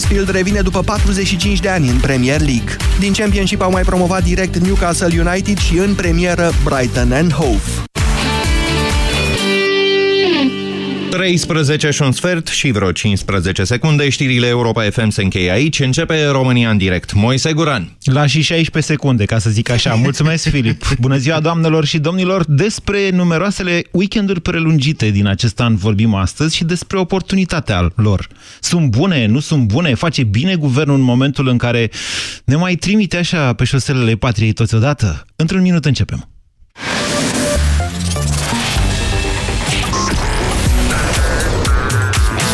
Huddersfield revine după 45 de ani în Premier League. Din Championship au mai promovat direct Newcastle United și în premieră Brighton and Hove. 13 și un sfert și vreo 15 secunde. Știrile Europa FM se încheie aici. Începe România în direct. Moise Guran. La și 16 secunde, ca să zic așa. Mulțumesc, Filip. Bună ziua, doamnelor și domnilor. Despre numeroasele weekenduri prelungite din acest an vorbim astăzi și despre oportunitatea lor. Sunt bune, nu sunt bune? Face bine guvernul în momentul în care ne mai trimite așa pe șoselele patriei toți odată? Într-un minut începem.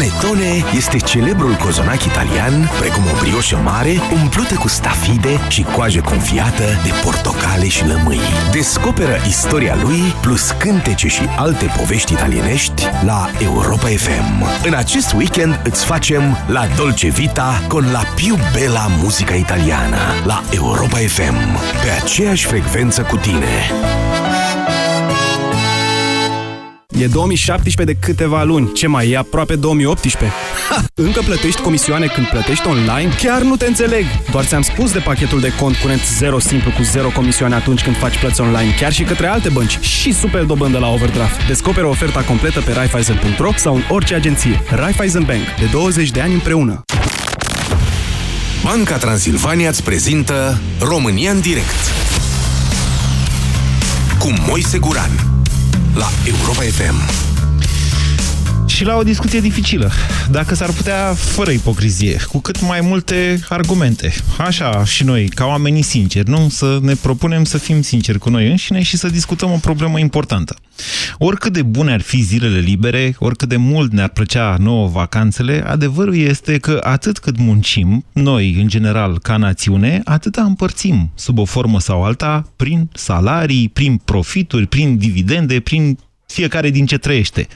Panettone este celebrul cozonac italian, precum o brioșă mare, umplută cu stafide și coajă confiată de portocale și lămâi. Descoperă istoria lui, plus cântece și alte povești italienești la Europa FM. În acest weekend îți facem la Dolce Vita con la più bella musica italiana la Europa FM. Pe aceeași frecvență cu tine. E 2017 de câteva luni. Ce mai e aproape 2018? Ha! Încă plătești comisioane când plătești online? Chiar nu te înțeleg! Doar ți-am spus de pachetul de cont curent 0 simplu cu 0 comisioane atunci când faci plăți online, chiar și către alte bănci și super dobândă la overdraft. Descoperă oferta completă pe Raiffeisen.ro sau în orice agenție. Raiffeisen Bank. De 20 de ani împreună. Banca Transilvania îți prezintă România în direct cu Moise Guran la Europa FM. Și la o discuție dificilă, dacă s-ar putea fără ipocrizie, cu cât mai multe argumente. Așa și noi, ca oamenii sinceri, nu? Să ne propunem să fim sinceri cu noi înșine și să discutăm o problemă importantă. Oricât de bune ar fi zilele libere, oricât de mult ne-ar plăcea nouă vacanțele, adevărul este că atât cât muncim, noi, în general, ca națiune, atâta împărțim, sub o formă sau alta, prin salarii, prin profituri, prin dividende, prin fiecare din ce trăiește.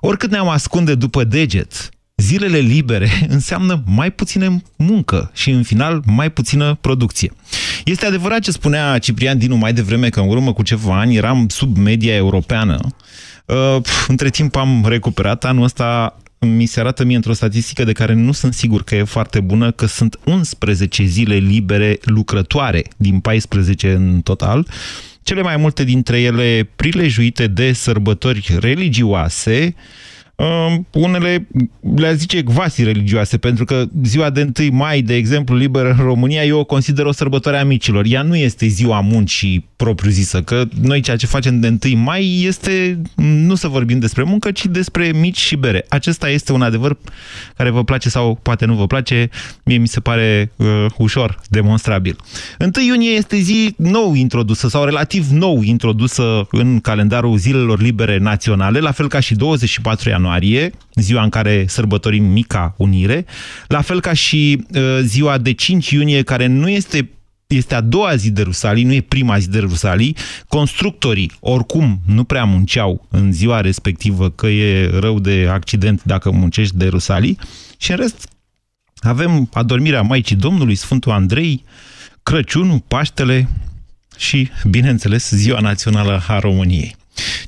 Oricât ne-am ascunde după deget, zilele libere înseamnă mai puțină muncă și, în final, mai puțină producție. Este adevărat ce spunea Ciprian Dinu mai devreme, că în urmă cu ceva ani eram sub media europeană. Uh, între timp am recuperat anul ăsta mi se arată mie într-o statistică de care nu sunt sigur că e foarte bună, că sunt 11 zile libere lucrătoare din 14 în total, cele mai multe dintre ele prilejuite de sărbători religioase, uh, unele le zice quasi religioase, pentru că ziua de 1 mai, de exemplu, liberă în România, eu o consider o sărbătoare a micilor. Ea nu este ziua muncii propriu-zisă, că noi ceea ce facem de 1 mai este nu să vorbim despre muncă, ci despre mici și bere. Acesta este un adevăr care vă place sau poate nu vă place, mie mi se pare uh, ușor demonstrabil. 1 iunie este zi nou introdusă sau relativ nou introdusă în calendarul zilelor libere naționale, la fel ca și 24 ianuarie, ziua în care sărbătorim Mica Unire, la fel ca și uh, ziua de 5 iunie, care nu este este a doua zi de Rusalii, nu e prima zi de Rusalii. Constructorii, oricum, nu prea munceau în ziua respectivă, că e rău de accident dacă muncești de Rusalii. Și în rest, avem adormirea Maicii Domnului, Sfântul Andrei, Crăciunul, Paștele și, bineînțeles, Ziua Națională a României.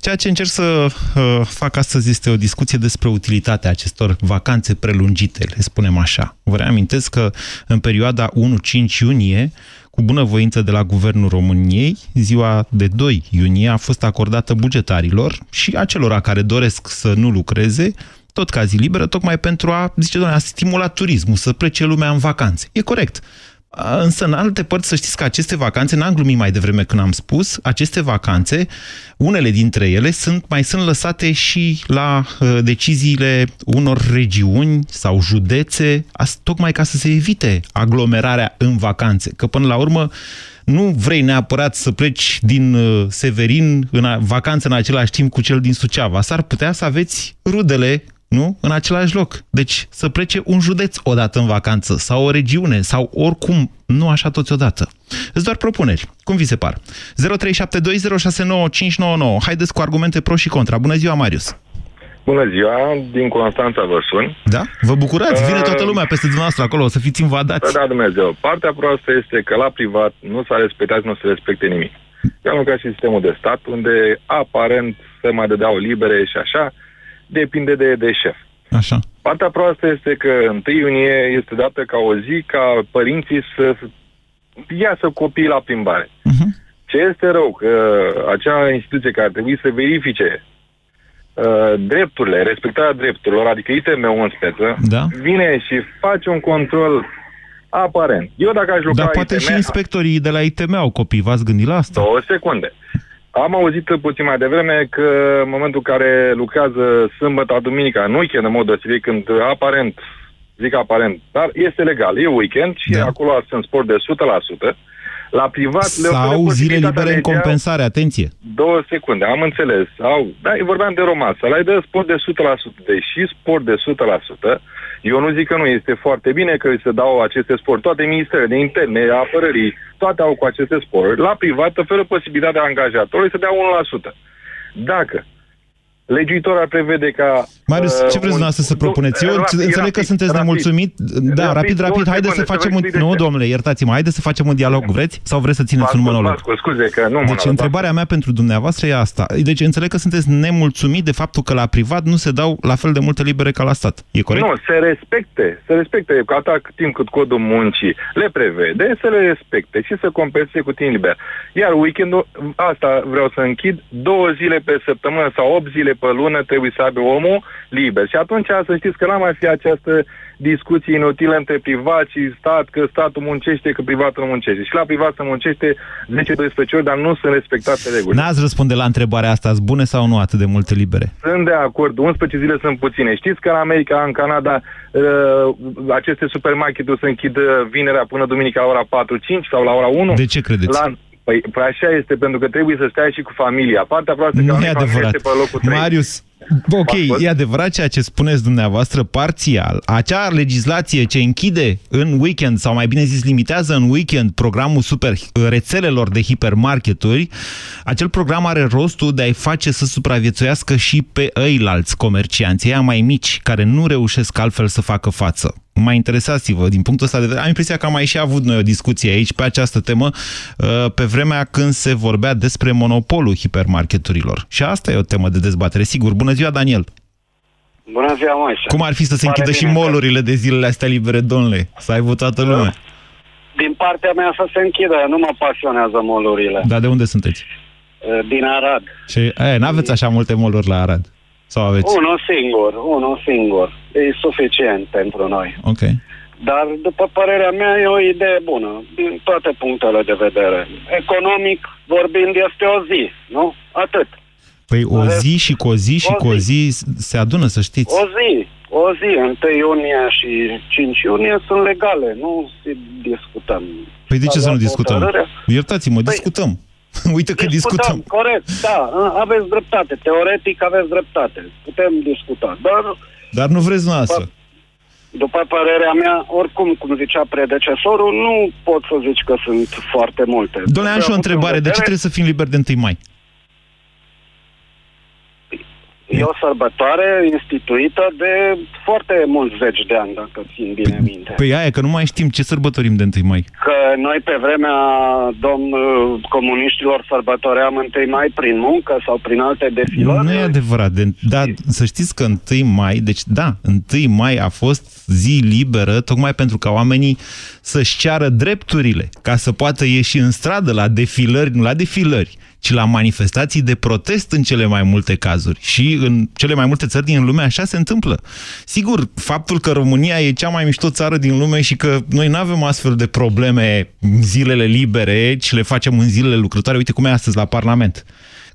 Ceea ce încerc să uh, fac astăzi este o discuție despre utilitatea acestor vacanțe prelungite, le spunem așa. Vă reamintesc că în perioada 1-5 iunie, cu bunăvoință de la Guvernul României, ziua de 2 iunie a fost acordată bugetarilor și acelora care doresc să nu lucreze, tot ca zi liberă, tocmai pentru a, zice doamne, a stimula turismul, să plece lumea în vacanțe. E corect. Însă, în alte părți, să știți că aceste vacanțe, n-am glumit mai devreme când am spus, aceste vacanțe, unele dintre ele, sunt mai sunt lăsate și la uh, deciziile unor regiuni sau județe, as, tocmai ca să se evite aglomerarea în vacanțe. Că, până la urmă, nu vrei neapărat să pleci din uh, Severin în a, vacanță în același timp cu cel din Suceava. S-ar putea să aveți rudele nu? În același loc. Deci să plece un județ odată în vacanță sau o regiune sau oricum, nu așa toți odată. Îți doar propuneri. Cum vi se par? 0372069599. Haideți cu argumente pro și contra. Bună ziua, Marius! Bună ziua, din Constanța vă sun. Da? Vă bucurați? Vine Uh, toată lumea peste dumneavoastră acolo, o să fiți invadați. Da, Dumnezeu. Partea proastă este că la privat nu s-a respectat și nu se respecte nimic. Eu am lucrat și în sistemul de stat, unde aparent se mai dădeau libere și așa, depinde de, de șef. Așa. Partea proastă este că 1 iunie este dată ca o zi ca părinții să iasă copiii la plimbare. Uh-huh. Ce este rău, că acea instituție care ar trebui să verifice uh, drepturile, respectarea drepturilor, adică ITM-ul în speță, Da. vine și face un control aparent. Eu dacă aș lucra Dar poate ITM, și inspectorii de la ITM au copii, v-ați gândit la asta? Două secunde. Am auzit puțin mai devreme că în momentul în care lucrează sâmbătă, duminica, în weekend, în mod deosebit, când aparent, zic aparent, dar este legal, e weekend și Da. acolo sunt sport de 100%, la privat le oferă Sau zile posibilitatea libere în legea- compensare, atenție. Două secunde, am înțeles. Au, da, vorbeam de roman. Să le dă sport de 100%. Deși sport de 100%, eu nu zic că nu este foarte bine că îi se dau aceste sport. Toate ministerele de interne, apărării, toate au cu aceste sport. La privat oferă posibilitatea angajatorului să dea 1%. Dacă legiuitorul ar prevede ca... Marius, uh, ce vreți un- dumneavoastră să nu, propuneți? Eu rapid, înțeleg că rapid, sunteți rapid. nemulțumit. Da, Rapid, rapid, două rapid, haideți să secunde, să facem vă un... explic de Nu, ce. domnule, iertați-mă, haideți să facem un dialog, vreți? Sau vreți să țineți Vă un ascult, monolog? vă ascult, scuze că nu Deci mă întrebarea mea pentru dumneavoastră e asta. Deci înțeleg că sunteți nemulțumit de faptul că la privat nu se dau la fel de multe libere ca la stat. E corect? Nu, se respecte, se respecte, că atâta cât timp cât codul muncii le prevede, să le respecte și să compenseze cu timp liber. Iar weekendul, asta vreau să închid, două zile pe săptămână sau 8 zile pe lună trebuie să aibă omul liber. Și atunci să știți că n-ar mai fi această discuție inutilă între privat și stat, că statul muncește, că privatul nu muncește. Și la privat se muncește 10-12 ori, dar nu sunt respectate regulile. N-ați răspunde la întrebarea asta, sunt bune sau nu atât de multe libere? Sunt de acord, 11 zile sunt puține. Știți că în America, în Canada, uh, aceste supermarketuri se închid uh, vinerea până duminica la ora 4-5 sau la ora 1? De ce credeți? La, păi, păi așa este, pentru că trebuie să stai și cu familia. Partea proastă că Nu la e noi familia adevărat. este pe locul 3. Marius, ok, Ascult. e adevărat ceea ce spuneți dumneavoastră parțial. Acea legislație ce închide în weekend, sau mai bine zis limitează în weekend programul super rețelelor de hipermarketuri, acel program are rostul de a-i face să supraviețuiască și pe ăilalți comercianți, ăia mai mici, care nu reușesc altfel să facă față. Mai interesați-vă din punctul ăsta de vedere. Am impresia că am mai și avut noi o discuție aici pe această temă uh, pe vremea când se vorbea despre monopolul hipermarketurilor. Și asta e o temă de dezbatere, sigur. Bună ziua, Daniel! Bună ziua, Moise. Cum ar fi să se Pare închidă și bine că- molurile de zilele astea libere, domnule? Să aibă toată lumea. Din partea mea să se închidă, nu mă pasionează molurile. Dar de unde sunteți? Din Arad. Și, e, n-aveți așa multe moluri la Arad? Sau aveți? Unul singur, unul singur. E suficient pentru noi. Ok. Dar, după părerea mea, e o idee bună, din toate punctele de vedere. Economic vorbind, este o zi, nu? Atât. Păi o Are- zi și cu o zi și o cu o zi. zi se adună, să știți. O zi, o zi, 1 iunie și 5 iunie sunt legale, nu se discutăm. Păi de ce S-a să nu luat discutăm? hotărârea. Iertați-mă, Păi- discutăm. Uite că discutăm. Corect, da, aveți dreptate. Teoretic aveți dreptate. Putem discuta. Dar, Dar nu vreți noastră. după părerea mea, oricum, cum zicea predecesorul, nu pot să zici că sunt foarte multe. Doamne, am și o Avut în întrebare. De ce vedere, trebuie să fim liberi de 1 mai? E o sărbătoare instituită de foarte mulți zeci de ani, dacă țin bine minte. Păi aia, că nu mai știm ce sărbătorim de 1 mai. Că noi pe vremea domn comuniștilor sărbătoream 1 mai prin muncă sau prin alte defilări. Nu e adevărat. De, da, să știți că 1 mai, deci da, 1 mai a fost zi liberă tocmai pentru ca oamenii să-și ceară drepturile, ca să poată ieși în stradă la defilări, nu la defilări, ci la manifestații de protest în cele mai multe cazuri. Și în cele mai multe țări din lume așa se întâmplă. Sigur, faptul că România e cea mai mișto țară din lume și că noi nu avem astfel de probleme în zilele libere, ci le facem în zilele lucrătoare. Uite cum e astăzi la Parlament.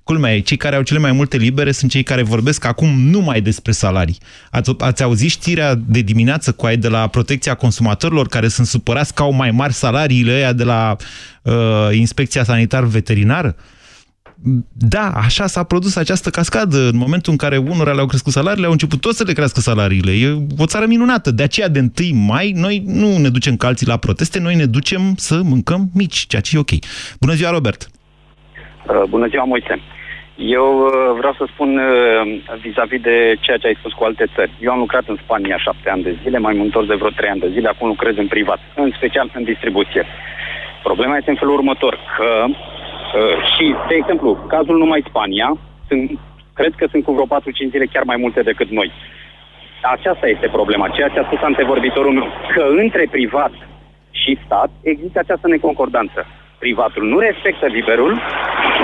Culmea e, cei care au cele mai multe libere sunt cei care vorbesc acum numai despre salarii. Ați, ați auzit știrea de dimineață cu aia de la protecția consumatorilor care sunt supărați că au mai mari salariile aia de la uh, Inspecția Sanitar-Veterinară? Da, așa s-a produs această cascadă. În momentul în care unora le-au crescut salariile, au început toți să le crească salariile. E o țară minunată. De aceea, de 1 mai, noi nu ne ducem calții la proteste, noi ne ducem să mâncăm mici, ceea ce e ok. Bună ziua, Robert! Uh, Bună ziua, Moise. Eu uh, vreau să spun uh, vis-a-vis de ceea ce ai spus cu alte țări. Eu am lucrat în Spania șapte ani de zile, mai mult de vreo trei ani de zile, acum lucrez în privat, în special în distribuție. Problema este în felul următor, că uh, și, de exemplu, cazul numai Spania, sunt, cred că sunt cu vreo 4-5 zile chiar mai multe decât noi. Aceasta este problema, ceea ce a spus antevorbitorul meu, că între privat și stat există această neconcordanță privatul nu respectă liberul,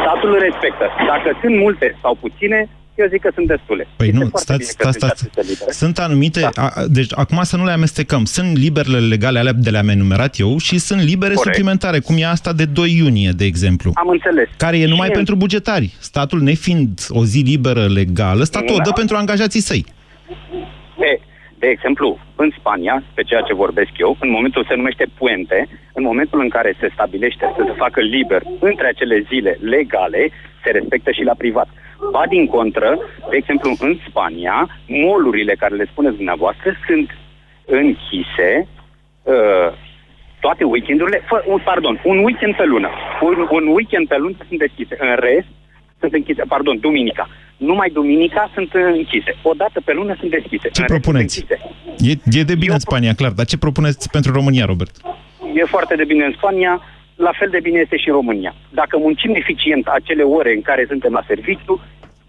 statul îl respectă. Dacă sunt multe sau puține, eu zic că sunt destule. Păi este nu, stați, stați, stați. Sunt anumite, da. a, deci acum să nu le amestecăm. Sunt liberele legale alea de le-am enumerat eu și sunt libere Corect. suplimentare, cum e asta de 2 iunie, de exemplu. Am înțeles. Care e numai și pentru bugetari. Statul nefiind o zi liberă legală, statul da. o dă pentru angajații săi. E, de exemplu, în Spania, pe ceea ce vorbesc eu, în momentul se numește puente, în momentul în care se stabilește să se facă liber între acele zile legale, se respectă și la privat. Ba din contră, de exemplu, în Spania, molurile care le spuneți dumneavoastră sunt închise uh, toate weekendurile, fă, un, pardon, un weekend pe lună. Un, un weekend pe lună sunt deschise. În rest, sunt închise, pardon, duminica. Numai duminica sunt închise. O dată pe lună sunt deschise. Ce propuneți? E, e de bine Eu în Spania, clar, dar ce propuneți pentru România, Robert? E foarte de bine în Spania, la fel de bine este și în România. Dacă muncim eficient acele ore în care suntem la serviciu,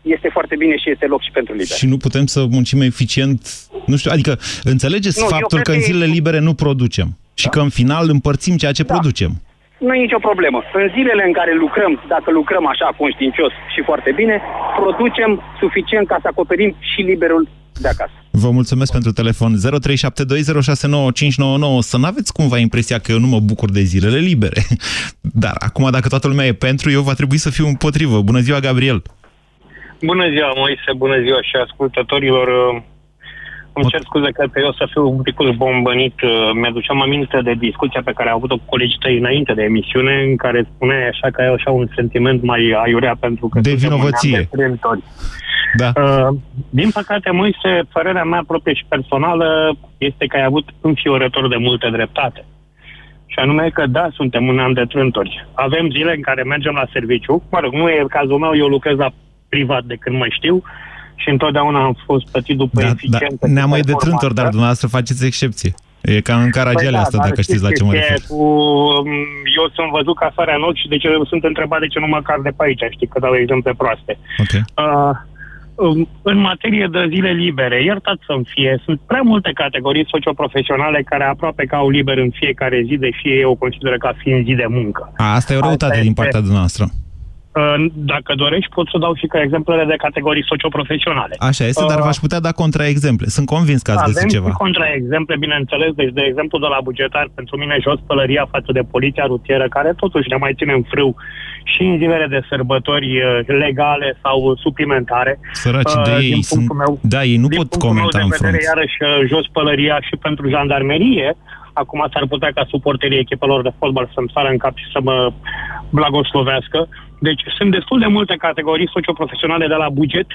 este foarte bine și este loc și pentru liber. Și nu putem să muncim eficient, nu știu, adică înțelegeți nu, faptul că în zilele libere nu producem și da. că în final împărțim ceea ce da. producem nu e nicio problemă. În zilele în care lucrăm, dacă lucrăm așa conștiincios și foarte bine, producem suficient ca să acoperim și liberul de acasă. Vă mulțumesc pentru telefon 0372069599. Să nu aveți cumva impresia că eu nu mă bucur de zilele libere. Dar acum, dacă toată lumea e pentru, eu va trebui să fiu împotrivă. Bună ziua, Gabriel! Bună ziua, Moise, bună ziua și ascultătorilor. Îmi cer scuze că pe eu să fiu un pic bombănit. Uh, mi-aduceam aminte de discuția pe care a avut-o cu colegii tăi înainte de emisiune, în care spuneai așa că ai așa un sentiment mai aiurea pentru că... De vinovăție. Da. Uh, din păcate, Moise, părerea mea proprie și personală este că ai avut înfiorător de multe dreptate. Și anume că, da, suntem un an de trântori. Avem zile în care mergem la serviciu. Mă rog, nu e cazul meu, eu lucrez la privat de când mai știu și întotdeauna am fost plătit după da, eficiență. Da, ne-am mai de trântori, dar dumneavoastră faceți excepție. E ca în Caragiale păi da, asta, dacă știți la ce mă refer. Cu, eu sunt văzut ca sarea în ochi și de ce sunt întrebat de ce nu mă car de pe aici, știi, că dau exemple proaste. Okay. Uh, în materie de zile libere, iertați să-mi fie, sunt prea multe categorii socioprofesionale care aproape că au liber în fiecare zi, deși ei o consideră ca fiind zi de muncă. A, asta e o răutate din partea dumneavoastră. Dacă dorești, pot să dau și ca exemplele de categorii socioprofesionale. Așa este, dar uh, v-aș putea da contraexemple. Sunt convins că ați găsit ceva. Avem contraexemple, bineînțeles. Deci, de exemplu, de la bugetar, pentru mine jos pălăria față de poliția rutieră, care totuși ne mai ține în frâu și în zilele de sărbători uh, legale sau suplimentare. Săraci de uh, ei sunt... Meu, da, ei nu pot comenta în front. iarăși, jos pălăria și pentru jandarmerie, acum s-ar putea ca suporterii echipelor de fotbal să-mi sară în cap și să mă blagoslovească. Deci sunt destul de multe categorii socioprofesionale de la buget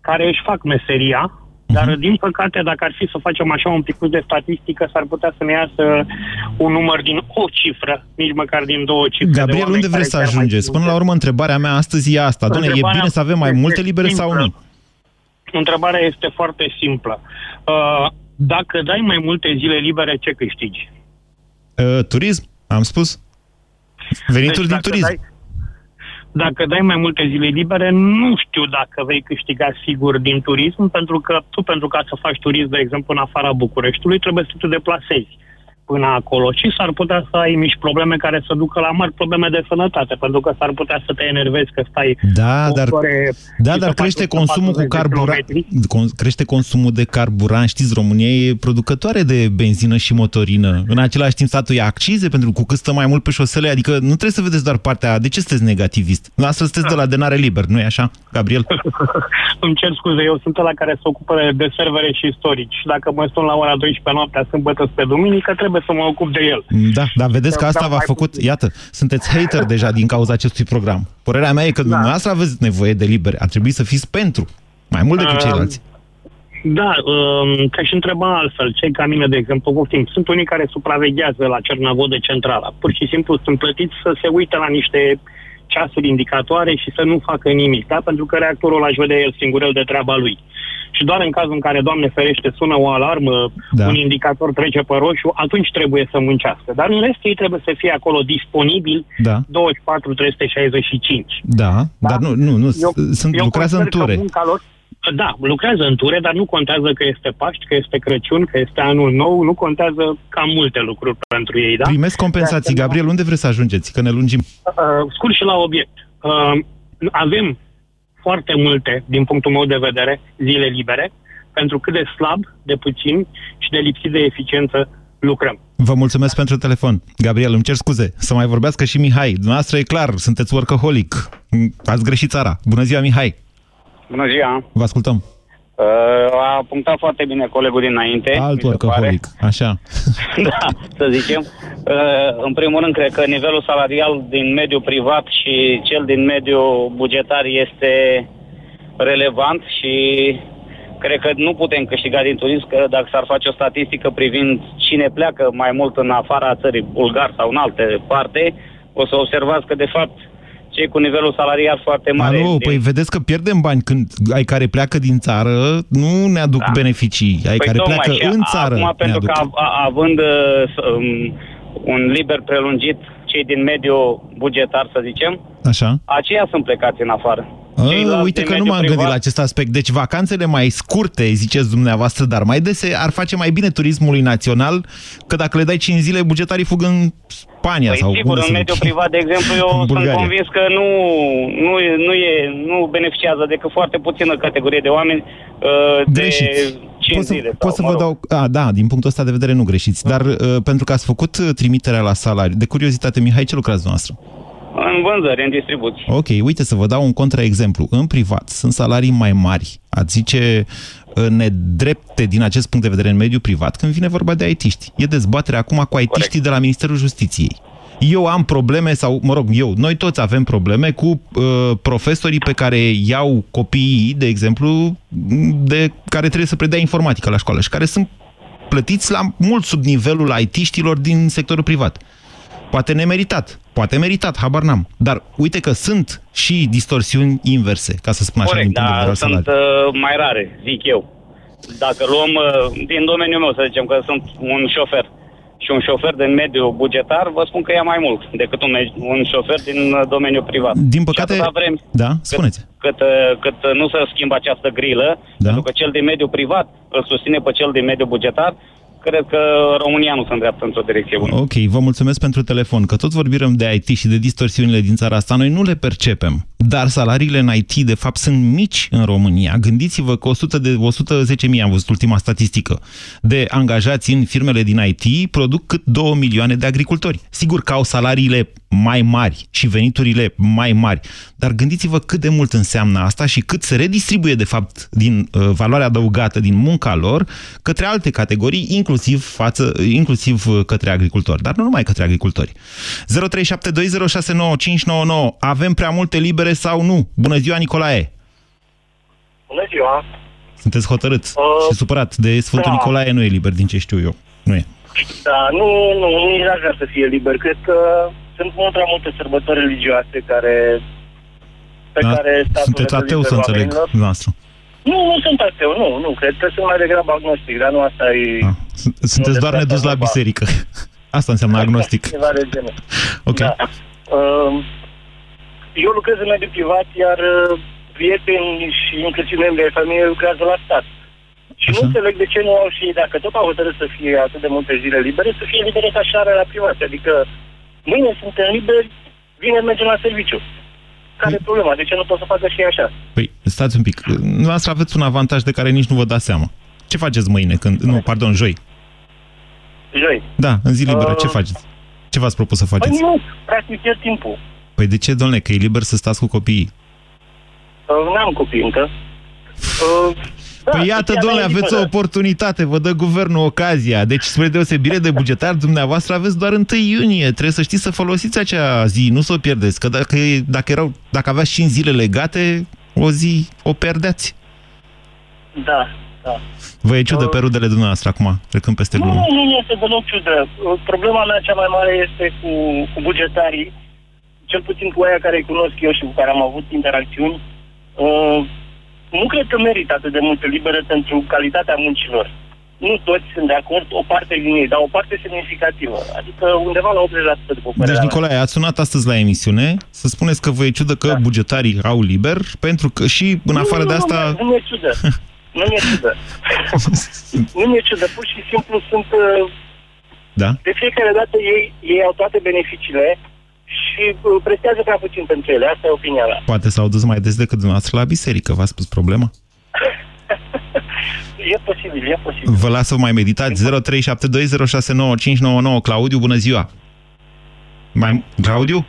care își fac meseria, uh-huh. dar din păcate dacă ar fi să facem așa un pic de statistică, s-ar putea să ne iasă un număr din o cifră, nici măcar din două cifre. Gabriel, unde vreți să ajungeți? Până la urmă, întrebarea mea astăzi e asta. Doamne, e bine să avem mai multe libere simplă. sau nu? Întrebarea este foarte simplă. Uh, dacă dai mai multe zile libere, ce câștigi? Uh, turism, am spus. Venituri deci, din turism. Dai, dacă dai mai multe zile libere, nu știu dacă vei câștiga sigur din turism, pentru că tu, pentru ca să faci turism, de exemplu, în afara Bucureștiului, trebuie să te deplasezi până acolo și s-ar putea să ai mici probleme care să ducă la mari probleme de sănătate, pentru că s-ar putea să te enervezi că stai Da, dar, da, dar crește consumul cu carburant, crește consumul de carburant, știți, România e producătoare de benzină și motorină. În același timp statul ia accize pentru că cu cât stă mai mult pe șosele, adică nu trebuie să vedeți doar partea, de ce sunteți negativist? Lasă sunteți da. de la denare liber, nu e așa, Gabriel? Îmi cer scuze, eu sunt la care se ocupă de servere și istorici. Dacă mă stun la ora 12 noaptea, sâmbătă spre duminică, trebuie trebuie să mă ocup de el. Da, dar vedeți că asta v-a făcut, puțin. iată, sunteți hater deja din cauza acestui program. Părerea mea e că da. dumneavoastră aveți nevoie de libere. Ar trebui să fiți pentru, mai mult decât uh, ceilalți. Da, um, ca și întreba altfel, cei ca mine, de exemplu, poftim, sunt unii care supraveghează la Cernăvodă Centrala. Pur și simplu sunt plătiți să se uite la niște ceasul indicatoare și să nu facă nimic, da? pentru că reactorul aș vedea el singurel de treaba lui. Și doar în cazul în care, Doamne ferește, sună o alarmă, Da. da. un indicator trece pe roșu, atunci trebuie să muncească. Dar în rest ei trebuie să fie acolo disponibil Da. 24 365. Da, Da. dar nu, nu, nu Eu, sunt, eu lucrează în consider că ture. munca lor, da, lucrează în ture, dar nu contează că este Paști, că este Crăciun, că este Anul Nou, nu contează cam multe lucruri pentru ei, da? Primesc compensații. De asemenea, Gabriel, unde vreți să ajungeți? Că ne lungim. Uh, scurt și la obiect. Uh, avem foarte multe, din punctul meu de vedere, zile libere, pentru cât de slab, de puțin și de lipsit de eficiență lucrăm. Vă mulțumesc pentru telefon. Gabriel, îmi cer scuze. Să mai vorbească și Mihai. Dumneavoastră e clar, sunteți workaholic. Ați greșit țara. Bună ziua, Mihai. Bună ziua! Vă ascultăm. Uh, a punctat foarte bine colegul dinainte. Alt mi se workaholic. Așa. pare. da, să zicem. Uh, în primul rând, cred că nivelul salarial din mediul privat și cel din mediul bugetar este relevant și cred că nu putem câștiga din turism, că dacă s-ar face o statistică privind cine pleacă mai mult în afara țării, bulgar sau în alte parte, o să observați că, de fapt, cei cu nivelul salarial foarte mare... Alo, din- păi vedeți că pierdem bani când ai care pleacă din țară, nu ne aduc Da. beneficii. Ai care tocmai, pleacă și în a- țară. Acum, ne pentru că aduc. a, a, având uh, s- um, un liber prelungit, cei din mediul bugetar, să zicem, Așa. aceia sunt plecați în afară. A, Ceilalți uite din că nu mediul m-am gândit privat- la acest aspect. Deci vacanțele mai scurte, ziceți dumneavoastră, dar mai dese, ar face mai bine turismului național, că dacă le dai 5 zile, bugetarii fug în Spania Păi sau sigur, unde în se mediul duc. privat, de exemplu, eu În sunt Bulgaria. convins că nu, nu, e- nu, e, nu beneficiază decât foarte puțină categorie de oameni uh, de Greșiți. 5 Pot să, zile. pot sau, să mă vă rog. dau... A, da, din punctul ăsta de vedere nu greșiți. Dar uh, pentru că ați făcut uh, trimiterea la salariu, de curiozitate, Mihai, ce lucrați dumneavoastră? În vânzări, în distribuție. Ok, uite să vă dau un contraexemplu. În privat sunt salarii mai mari, ați zice uh, nedrepte din acest punct de vedere în mediul privat când vine vorba de aitiști. E dezbatere acum cu aitiștii de la Ministerul Justiției. Eu am probleme, sau, mă rog, eu, noi toți avem probleme cu uh, profesorii pe care iau copiii, de exemplu, de care trebuie să predea informatică la școală și care sunt plătiți la mult sub nivelul aitiștilor din sectorul privat. Poate nemeritat, poate meritat, habar n-am. Dar uite că sunt și distorsiuni inverse, ca să spun așa, Corect, din punct de vedere dar al sunt salariului. uh, mai rare, zic eu. Dacă luăm uh, din domeniul meu, să zicem că sunt un șofer și un șofer din mediul bugetar, vă spun că ia mai mult decât un, me- un șofer din uh, domeniul privat. Din păcate, Și atâta vrem da, spuneți. cât, uh, cât uh, nu se schimbă această grilă, Da. pentru că cel din mediul privat îl susține pe cel din mediul bugetar, cred că România nu se îndreaptă într-o direcție bună. Ok, vă mulțumesc pentru telefon, că tot vorbim de IT și de distorsiunile din țara asta, noi nu le percepem. Dar salariile în IT, de fapt, sunt mici în România. Gândiți-vă că 100 de 110.000, am văzut ultima statistică, de angajați în firmele din IT produc cât 2 milioane de agricultori. Sigur că au salariile mai mari și veniturile mai mari, dar gândiți-vă cât de mult înseamnă asta și cât se redistribuie, de fapt, din uh, valoarea adăugată din munca lor către alte categorii, inclusiv, față, inclusiv uh, către agricultori, dar nu numai către agricultori. 0372069599. Avem prea multe libere sau nu? Bună ziua, Nicolae! Bună ziua! Sunteți hotărât Uh, și supărat de Sfântul da. Nicolae, nu e liber din ce știu eu. Nu e. Da, nu, nu, nici n-aș vrea să fie liber. Cred că sunt mult prea multe sărbători religioase care pe Da? care statul Sunteți le dă ateu, liber să înțeleg, oamenilor. dumneavoastră. Nu, nu sunt ateu, nu, nu. Cred că sunt mai degrabă agnostic, dar nu asta e... Ah, sunt- Sunteți doar despre nedus asta la vorba. biserică. Asta înseamnă agnostic. Ceva de genul. Ok. Da. Uh, eu lucrez în mediul privat, iar uh, prieteni și inclusiv membri ai familiei lucrează la stat. Și nu Așa. înțeleg de ce nu au și, dacă tot au hotărât să fie atât de multe zile libere, să fie libere ca și alea la privat. Adică mâine suntem liberi, vineri mergem la serviciu. Care e problema? De ce nu pot să facă și ei așa? Păi, stați un pic. Noastră aveți un avantaj de care nici nu vă dați seama. Ce faceți mâine? Când... Nu, pardon, joi. Joi. Da, în zi liberă, ce Uh, faceți? Ce v-ați propus să Păi faceți? nu, practic pierd timpul. Păi de ce, domnule, că e liber să stați cu copiii? Uh, n-am copii încă. Uh, da, Păi iată, soția domnule, mea e aveți o liberă. oportunitate, vă dă guvernul ocazia. Deci, spre deosebire de bugetar, dumneavoastră aveți doar 1 iunie. Trebuie să știți să folosiți acea zi, nu să o pierdeți. Că dacă, e- dacă, erau, dacă aveați 5 zile legate, o zi o pierdeați. Da, da. Vă e ciudă Uh, pe rudele dumneavoastră acum, trecând peste Nu, glumă. nu este deloc ciudă. Uh, Problema mea cea mai mare este cu, cu bugetarii cel puțin cu aia care îi cunosc eu și cu care am avut interacțiuni, uh, nu cred că merită atât de multe libere pentru calitatea muncilor. Nu toți sunt de acord, o parte din ei, dar o parte semnificativă. Adică undeva la 80% de populație. Deci, Nicolae, ați sunat astăzi la emisiune să spuneți că vă e ciudă că da. bugetarii au liber, pentru că și în afară nu, de nu, asta... Nu, nu mi-e ciudă. nu mi-e ciudă. nu mi-e ciudă. Pur și simplu sunt... uh, Da? De fiecare dată ei, ei au toate beneficiile și uh, prestează prea puțin pentru ele. Asta e opinia mea. Poate s-au dus mai des decât dumneavoastră la biserică, v-a spus problema? E posibil, e posibil. Vă las să vă mai meditați. 0372069599. Claudiu, bună ziua! Mai... Claudiu?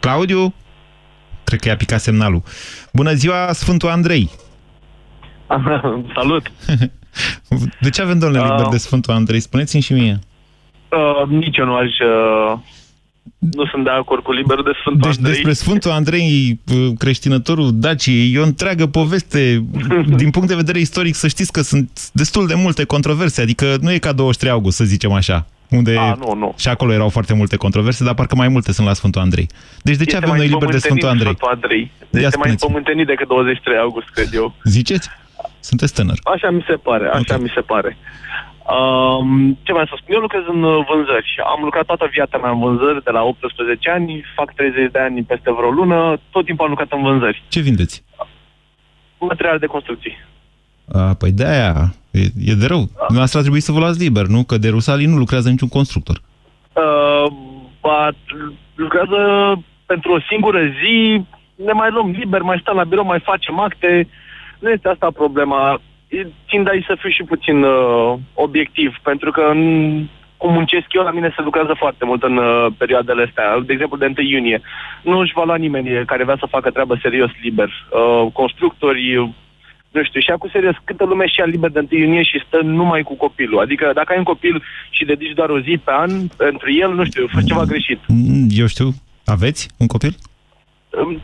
Claudiu? Cred că i-a picat semnalul. Bună ziua, Sfântul Andrei! Salut! De ce avem, domnule, liber Uh. de Sfântul Andrei? Spuneți-mi și mie. Uh, nici eu nu aș... Uh, nu sunt de acord cu liberul de Sfântul Deci Andrei. despre Sfântul Andrei, uh, creștinătorul Daciei, e o întreagă poveste. Din punct de vedere istoric, să știți că sunt destul de multe controverse. Adică nu e ca 23 august, să zicem așa. Unde A, nu, nu. și acolo erau foarte multe controverse, dar parcă mai multe sunt la Sfântul Andrei. Deci de ce Este avem mai noi liber de împământenit Sfântul Andrei? Sfântul Andrei. Ia Este mai spuneți-mi. împământenit decât 23 august, cred eu. Ziceți? Sunteți tânăr. Așa mi se pare, așa Ok. mi se pare. Um, ce mai să spun? Eu lucrez în uh, vânzări. Am lucrat toată viața mea în vânzări, de la 18 ani, fac 30 de ani peste vreo lună, tot timpul am lucrat în vânzări. Ce vindeți? Materiale de construcții. A, păi de-aia, e, e de rău. Dumneavoastră ar trebui să vă luați liber, nu? Că de Rusalii nu lucrează niciun constructor. Uh, ba, lucrează pentru o singură zi, ne mai luăm liber, mai stăm la birou, mai facem acte. Nu este asta problema. E- Țin de aici să fiu și puțin uh, obiectiv, pentru că în, cum muncesc eu, la mine se lucrează foarte mult în uh, perioadele astea. De exemplu, de 1 iunie. Nu își va lua nimeni care vrea să facă treabă serios liber. Uh, constructori, nu știu, și acum serios, câtă lume și ia liber de 1 iunie și stă numai cu copilul. Adică dacă ai un copil și dedici doar o zi pe an pentru el, nu știu, faci ceva greșit. Mm, Eu știu. Aveți un copil?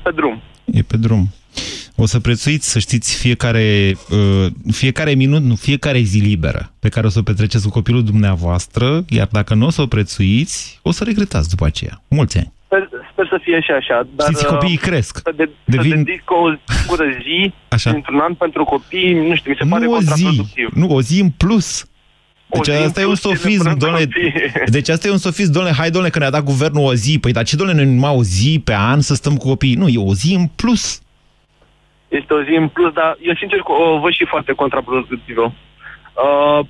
Pe drum. E pe drum. O să prețuiți, să știți, fiecare, uh, fiecare minut, nu, fiecare zi liberă pe care o să o petreceți cu copilul dumneavoastră, iar dacă nu o să o prețuiți, o să regretați după aceea. Mulți ani. Sper, sper să fie și așa. Dar, Știți, copiii uh, cresc. Să, de, Devin- să dedic o singură zi Așa. într-un an pentru copii, nu știu, mi se pare Nu o zi, contraproductiv. nu, o zi în plus. O Deci zi în asta e un plus ține sofism, până domnule. copii. Deci asta e un sofism, domnule, hai, domnule, că ne-a dat guvernul o zi. Păi, dar ce, domnule, noi numai o zi pe an să stăm cu copiii? Nu, e o zi în plus. Este o zi în plus, dar eu sincer o văd și foarte contraproductivă. Uh,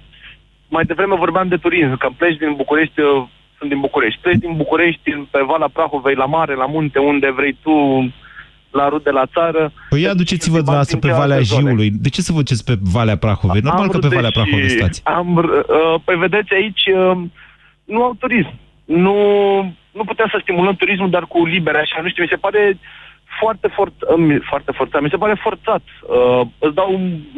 mai devreme vorbeam de turism, că pleci din București, uh, sunt din București. Pleci din București pe Valea Prahovei, la mare, la munte, unde vrei tu, la rude, la țară. Păi ia duceți-vă dumneavoastră pe din Valea celelalte zone. Jiului. De ce să vă duceți pe Valea Prahovei? Normal că pe vrut Valea și Prahovei stați. Am, uh, păi vedeți aici, uh, nu au turism. Nu, nu putem să stimulăm turismul, dar cu liber, așa, nu știu, mi se pare foarte, for, uh, foarte forțat, mi se pare forțat. Uh, îți dau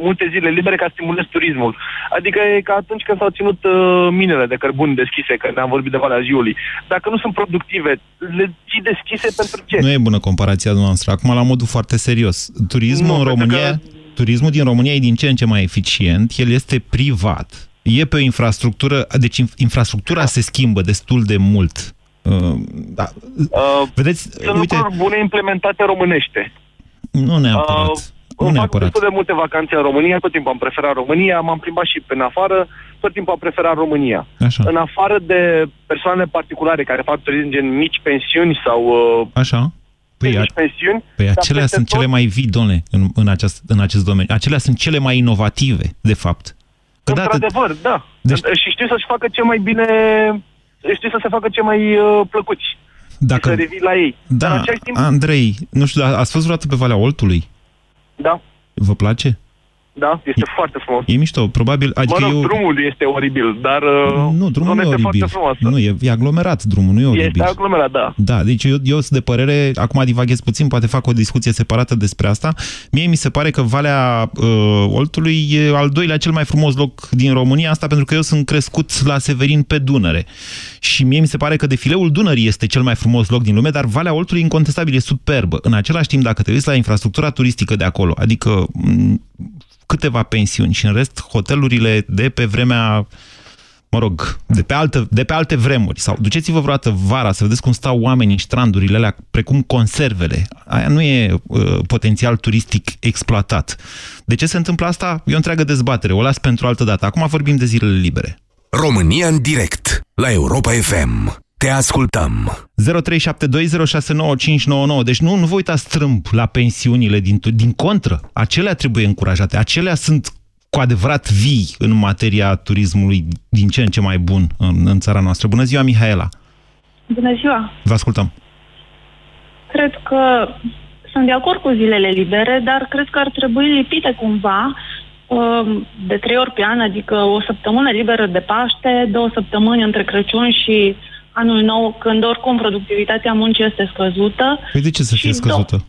multe zile libere ca să stimulezi turismul. Adică e ca atunci când s-au ținut uh, minele de cărbuni deschise, că ne-am vorbit de Valea Jiului. Dacă nu sunt productive, le ții deschise pentru ce? Nu e bună comparația noastră. Acum, la modul foarte serios. Turismul Nu, în pentru România... Turismul din România e din ce în ce mai eficient, el este privat. E pe o infrastructură, deci inf- infrastructura se schimbă destul de mult. Uh, da. Uh, Vedeți, sunt uite, lucruri bune implementate românește. nu neapărat. Uh, nu îmi fac neapărat. destul de multe vacanțe în România, tot timpul am preferat România, m-am plimbat și pe în afară, tot timpul am preferat România. Așa. În afară de persoane particulare care fac turism gen mici pensiuni sau uh, Așa? Păi, a, mici pensiuni, păi dar acelea peste sunt tot- cele mai vii, domnule, în, în, aceast, în acest domeniu. Acelea sunt cele mai inovative, de fapt. Că da, Într-adevăr, da. Deci- Și știu să-și facă ce mai bine, știu să se facă ce mai uh, plăcuți. dacă, Să revii la ei. Dar în da, același timp, Andrei, nu știu, dar ați fost vreodată pe Valea Oltului? da, Vă place? Da, este foarte frumos. E mișto, probabil... Adică Mă rog, eu... drumul este oribil, dar uh, Nu, drumul nu zona e este oribil. foarte frumoasă. Nu, e, e aglomerat drumul, nu e oribil. Este aglomerat, da. Da, deci eu, eu sunt de părere, acum divaghez puțin, poate fac o discuție separată despre asta. Mie mi se pare că Valea uh, Oltului e al doilea cel mai frumos loc din România, asta pentru că eu sunt crescut la Severin pe Dunăre. Și mie mi se pare că defileul Dunării este cel mai frumos loc din lume, dar Valea Oltului incontestabil e superbă. În același timp, dacă te uiți la infrastructura turistică de acolo, adică m, câteva pensiuni și în rest hotelurile de pe vremea mă rog, de pe, altă, de pe alte vremuri, sau duceți-vă vreodată vara să vedeți cum stau oamenii în strandurile alea, precum conservele. Aia nu e uh, potențial turistic exploatat. De ce se întâmplă asta? E o întreagă dezbatere, o las pentru altă dată. Acum vorbim de zilele libere. România în direct, la Europa FM. Te ascultăm. 0372069599. Deci nu, nu vă uitați strâmb la pensiunile din, din contră. Acelea trebuie încurajate. Acelea sunt cu adevărat vii în materia turismului din ce în ce mai bun în, în țara noastră. Bună ziua, Mihaela! Bună ziua! Vă ascultăm! Cred că sunt de acord cu zilele libere, dar cred că ar trebui lipite cumva um, de trei ori pe an, adică o săptămână liberă de Paște, două săptămâni între Crăciun și anul nou, când oricum productivitatea muncii este scăzută. Păi de ce să fie scăzută?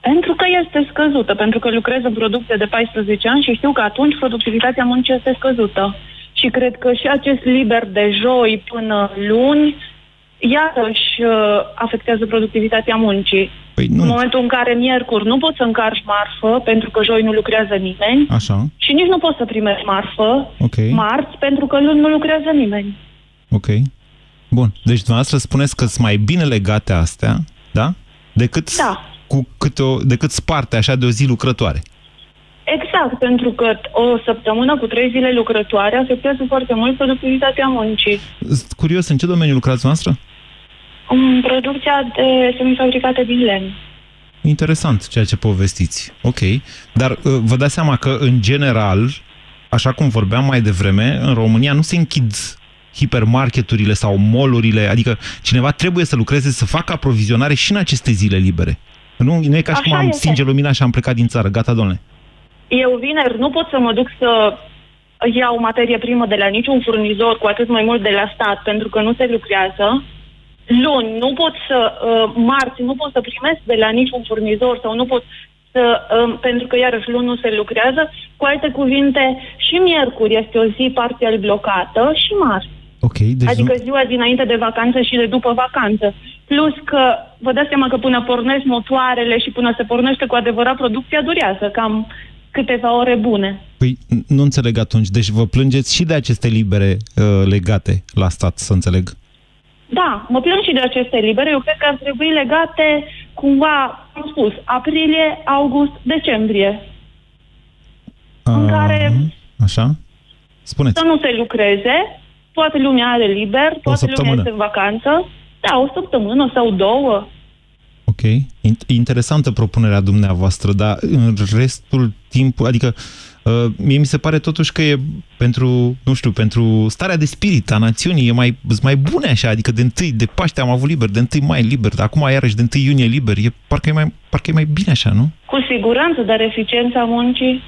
Pentru că este scăzută, pentru că lucrez în producție de 14 ani și știu că atunci productivitatea muncii este scăzută. Și cred că și acest liber de joi până luni, iarăși uh, afectează productivitatea muncii. Păi nu. În momentul în care miercuri nu poți să încarci marfă, pentru că joi nu lucrează nimeni, Așa. și nici nu poți să primești marfă Ok. marți, pentru că luni nu lucrează nimeni. Ok. Bun. Deci dumneavoastră spuneți că sunt mai bine legate astea, da? Decât, Da. cu câte o, decât sparte așa de o zi lucrătoare. Exact, pentru că o săptămână cu trei zile lucrătoare afectează foarte mult productivitatea muncii. Sunt curios, în ce domeniu lucrați noastră? În producția de semifabricate din lemn. Interesant ceea ce povestiți. Ok. Dar uh, vă dați seama că, în general, așa cum vorbeam mai devreme, în România nu se închid hipermarketurile sau molurile, adică cineva trebuie să lucreze, să facă aprovizionare și în aceste zile libere. Nu, nu e ca și Așa cum am este. stinge lumina și am plecat din țară. Gata, domnule. Eu vineri nu pot să mă duc să iau materie primă de la niciun furnizor, cu atât mai mult de la stat, pentru că nu se lucrează. Luni nu pot să, uh, marți nu pot să primesc de la niciun furnizor sau nu pot să, uh, pentru că iarăși luni nu se lucrează. Cu alte cuvinte, și miercuri este o zi parțial blocată și marți. Ok, deci Adică nu... ziua dinainte de vacanță și de după vacanță. Plus că vă dați seama că până pornesc motoarele și până se pornește cu adevărat producția durează cam câteva ore bune. Păi nu înțeleg atunci. Deci vă plângeți și de aceste libere uh, legate la stat, să înțeleg. Da, mă plâng și de aceste libere. Eu cred că ar trebui legate cumva, am spus, aprilie, august, decembrie. În care Așa? Spuneți. să nu se lucreze, toată lumea are liber, toată lumea săptămână. este în vacanță. Da, o săptămână sau două. Ok. In- Interesantă propunerea dumneavoastră, dar în restul timpului, adică uh, mie mi se pare totuși că e pentru, nu știu, pentru starea de spirit a națiunii e mai, sunt mai bune așa, adică de întâi, de Paște am avut liber, de întâi mai liber, dar acum iarăși de întâi iunie liber, e, parcă, e mai, parcă e mai bine așa, nu? Cu siguranță, dar eficiența muncii,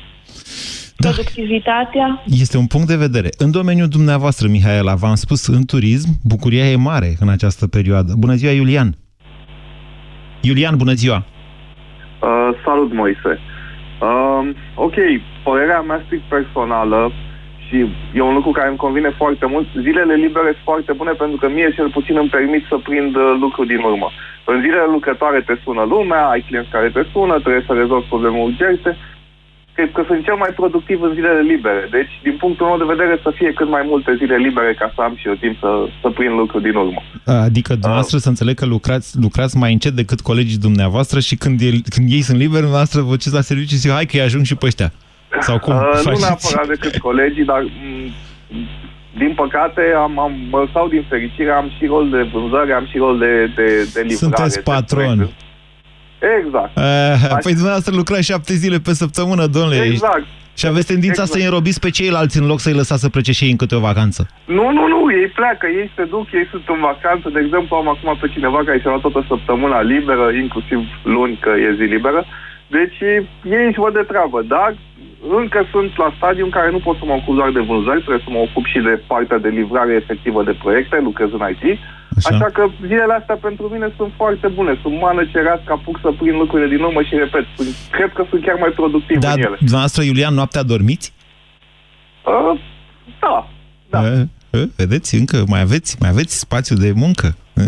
Da. productivitatea. Este un punct de vedere. În domeniul dumneavoastră, Mihaela, v-am spus, în turism, bucuria e mare în această perioadă. Bună ziua, Iulian! Iulian, bună ziua! Uh, salut, Moise. Uh, ok, părerea mea strict personală și e un lucru care îmi convine foarte mult. Zilele libere sunt foarte bune pentru că mie cel puțin îmi permit să prind uh, lucruri din urmă. În zilele lucrătoare te sună lumea, ai clienți care te sună, trebuie să rezolvi probleme urgente. Cred că sunt cel mai productiv în zilele libere. Deci, din punctul meu de vedere, să fie cât mai multe zile libere ca să am și eu timp să, să prind lucruri din urmă. Adică dumneavoastră să înțeleg că lucrați, lucrați mai încet decât colegii dumneavoastră și când, el, când ei sunt liberi, dumneavoastră vă duceți la serviciu și zic, hai că îi ajung și pe ăștia. Sau cum Uh, nu faceți? neapărat decât colegii, dar m, din păcate am, am, mă sau din fericire am și rol de vânzare, am și rol de, de, de livrare. Sunteți de patron. proiecte. Exact. Uh, păi dumneavoastră lucrați șapte zile pe săptămână, domnule. Exact. Și aveți tendința Exact. să îi înrobiți pe ceilalți în loc să-i lăsați să plece și ei în câte o vacanță. Nu, nu, nu, ei pleacă, ei se duc, ei sunt în vacanță. De exemplu, am acum pe cineva care și-a luat toată săptămâna liberă, inclusiv luni, că e zi liberă. Deci ei își văd de treabă, dar încă sunt la stadiu în care nu pot să mă ocup doar de vânzări, trebuie să mă ocup și de partea de livrare efectivă de proiecte, lucrez în IT. Așa. Așa că zilele astea pentru mine sunt foarte bune, sunt mană cerească, apuc să prind lucrurile din urmă și repet, sunt, cred că sunt chiar mai productiv Da, în ele. dumneavoastră, Iulian, noaptea dormiți? Uh, da, da. vedeți, încă mai aveți, mai aveți spațiu de muncă. Uh,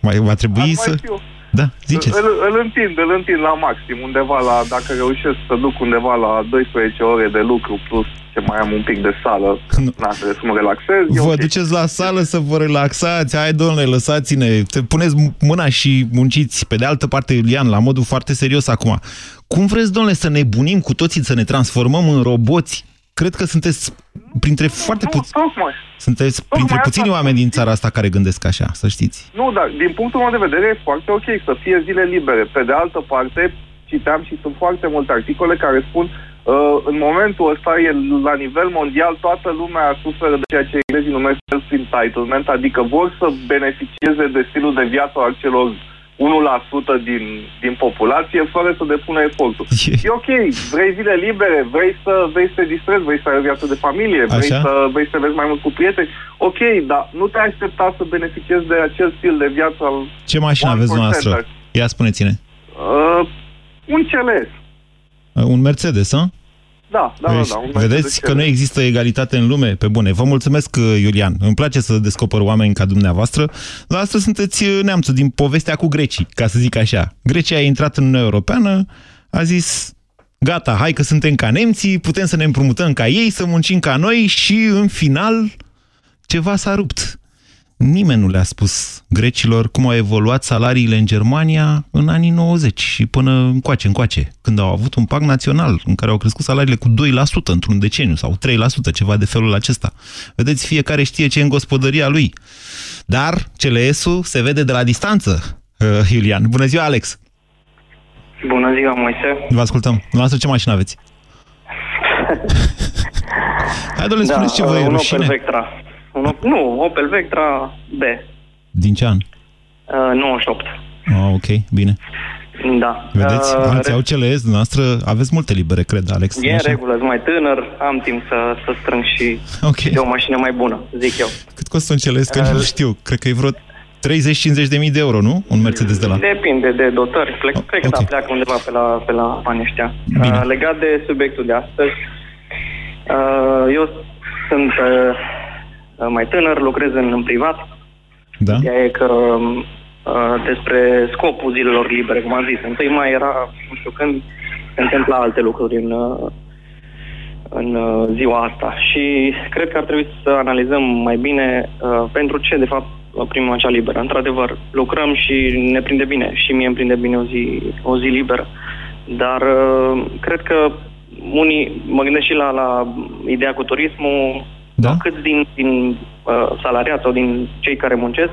Mai va trebui Ar mai să... fiu. Da, ziceți. Îl, îl întind, îl întind la maxim, undeva la, dacă reușesc să duc undeva la 12 ore de lucru plus ce mai am un pic de sală, na, să mă relaxez. e Vă ok. duceți la sală să vă relaxați, hai domnule, lăsați-ne, te puneți mâna și munciți. Pe de altă parte, Iulian, la modul foarte serios acum, cum vreți, domnule, să ne bunim cu toții, să ne transformăm în roboți? Cred că sunteți printre foarte puțini... Tocmai. Sunteți printre Tocmai puțini asta oameni din țara asta care gândesc așa, să știți. Nu, dar din punctul meu de vedere e foarte ok să fie zile libere. Pe de altă parte, citeam și sunt foarte multe articole care spun uh, în momentul ăsta e la nivel mondial toată lumea suferă de ceea ce englezii numesc self-entitlement, adică vor să beneficieze de stilul de viață al celor 1% din, din populație fără să depună efortul. E ok, vrei zile libere, vrei să, vrei să te distrezi, vrei să ai o viață de familie, vrei Așa. să, vrei să vezi mai mult cu prieteni. Ok, dar nu te aștepta să beneficiezi de acel stil de viață al Ce mașină aveți 1%. dumneavoastră? Ia spuneți-ne. Uh, un CLS. Un Mercedes, hă? Da, da, da, Deci, da. Un Mercedes vedeți că CLS. nu există egalitate în lume? Pe bune. Vă mulțumesc, uh, Iulian. Îmi place să descoper oameni ca dumneavoastră. Dar astăzi sunteți uh, neamțul din povestea cu grecii, ca să zic așa. Grecia a intrat în Uniunea Europeană, a zis, gata, hai că suntem ca nemții, putem să ne împrumutăm ca ei, să muncim ca noi și, în final, ceva s-a rupt. Nimeni nu le-a spus grecilor cum au evoluat salariile în Germania în anii 90 și până încoace, încoace, când au avut un pact național în care au crescut salariile cu 2% într-un deceniu sau 3%, ceva de felul acesta. Vedeți, fiecare știe ce e în gospodăria lui. Dar CLS-ul se vede de la distanță, uh, Iulian. Bună ziua, Alex! Bună ziua, Moise. Vă ascultăm. Lasă ce mașină aveți? Hai, domnule, spuneți ce vă e Da, un rușine. Opel Vectra. Un, Op- nu, Opel Vectra B. Din ce an? Uh, 98. Oh, ok, bine. Da. Vedeți, Uh, alții au CLS, dumneavoastră aveți multe libere, cred, Alex. E în Așa? regulă, sunt mai tânăr, am timp să, să strâng și Ok. de o mașină mai bună, zic eu. Cât costă un CLS? Că Uh, nu știu. Cred că e vreo 30-50 de mii de euro, nu? Un Mercedes de la... Depinde de dotări. Plec, oh, cred că da, pleacă undeva pe la, pe la banii ăștia. Uh, legat de subiectul de astăzi, uh, eu sunt uh, mai tânăr, lucrez în, în privat. Da? Ideea e că uh, despre scopul zilelor libere, cum am zis, întâi mai era, nu știu când, se întâmpla alte lucruri în, uh, în uh, ziua asta. Și cred că ar trebui să analizăm mai bine uh, pentru ce, de fapt, primim acea liberă. Într-adevăr, lucrăm și ne prinde bine. Și mie îmi prinde bine o zi, o zi liberă. Dar uh, cred că unii, mă gândesc și la, la ideea cu turismul, da? câți din, din uh, salariați sau din cei care muncesc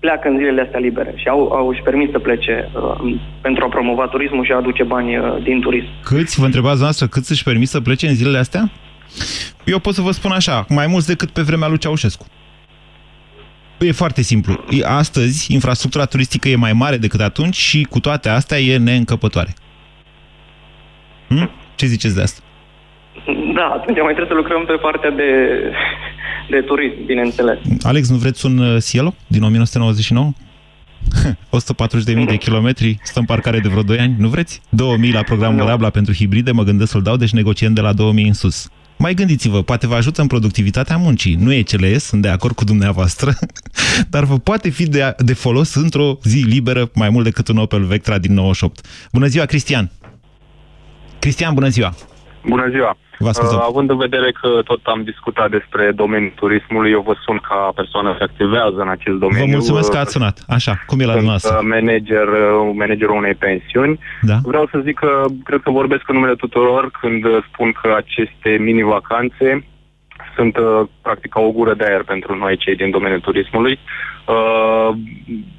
pleacă în zilele astea libere și au, au își permis să plece uh, pentru a promova turismul și a aduce bani uh, din turism. Câți, vă întrebați noastră, cât își permit să plece în zilele astea? Eu pot să vă spun așa, mai mulți decât pe vremea lui Ceaușescu. E foarte simplu. E- Astăzi, infrastructura turistică e mai mare decât atunci și cu toate astea e neîncăpătoare. Hm? Ce ziceți de asta? Da, atunci mai trebuie să lucrăm pe partea de, de turism, bineînțeles. Alex, nu vreți un uh, Cielo din 1999? 140.000 de kilometri, stă în parcare de vreo 2 ani, nu vreți? 2000 la programul Nu. Rabla pentru hibride, mă gândesc să-l dau, deci negociem de la 2000 în sus. Mai gândiți-vă, poate vă ajută în productivitatea muncii. Nu e CLS, sunt de acord cu dumneavoastră, dar vă poate fi de, de folos într-o zi liberă mai mult decât un Opel Vectra din 98. Bună ziua, Cristian! Cristian, bună ziua! Bună ziua! Vă ascultăm. Uh, având în vedere că tot am discutat despre domeniul turismului, eu vă sun ca persoană care activează în acest domeniu. Vă mulțumesc că Uh, ați sunat. Așa, cum e la sunt dumneavoastră? uh, manager, uh, managerul unei pensiuni. Da? Vreau să zic că cred că vorbesc în numele tuturor când uh, spun că aceste mini-vacanțe sunt uh, practic ca o gură de aer pentru noi cei din domeniul turismului. Uh,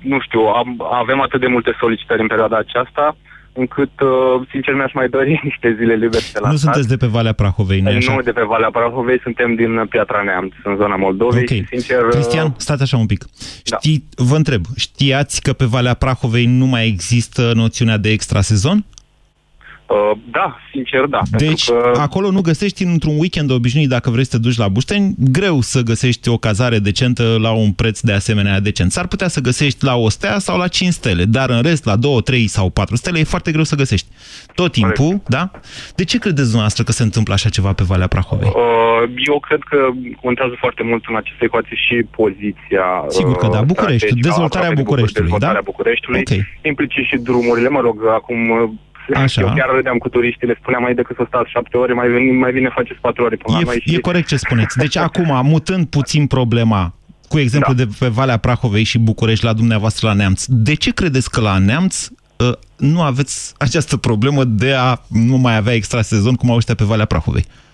nu știu, am, avem atât de multe solicitări în perioada aceasta încât, uh, sincer, mi-aș mai dori niște zile libere de la Nu stat. sunteți de pe Valea Prahovei, nu așa? Nu de pe Valea Prahovei, suntem din Piatra Neamț, în zona Moldovei Ok. și, sincer... uh, Cristian, stați așa un pic. Da. Știi, vă întreb, știați că pe Valea Prahovei nu mai există noțiunea de extrasezon? Uh, da, sincer, da. Deci, că... acolo nu găsești într-un weekend obișnuit, dacă vrei să te duci la Bușteni, greu să găsești o cazare decentă la un preț de asemenea decent. S-ar putea să găsești la o stea sau la 5 stele, dar în rest, la 2, 3 sau 4 stele, e foarte greu să găsești. Tot timpul, Corect. da? De ce credeți dumneavoastră că se întâmplă așa ceva pe Valea Prahovei? Uh, eu cred că contează foarte mult în aceste ecuații și poziția Sigur că da, București, dezvoltarea Bucureștiului, dezvoltarea da? Bucureștiului, Ok. implicit și drumurile, mă rog, acum Așa. eu chiar râdeam cu turiștii, le spuneam mai decât să stați șapte ore, mai, veni, mai bine faceți patru ore până la noi. E, e corect ce spuneți. Deci acum, mutând puțin problema, cu exemplu da. de pe Valea Prahovei și București la dumneavoastră la Neamț, de ce credeți că la Neamț uh, nu aveți această problemă de a nu mai avea extra sezon cum au ăștia pe Valea Prahovei? Uh,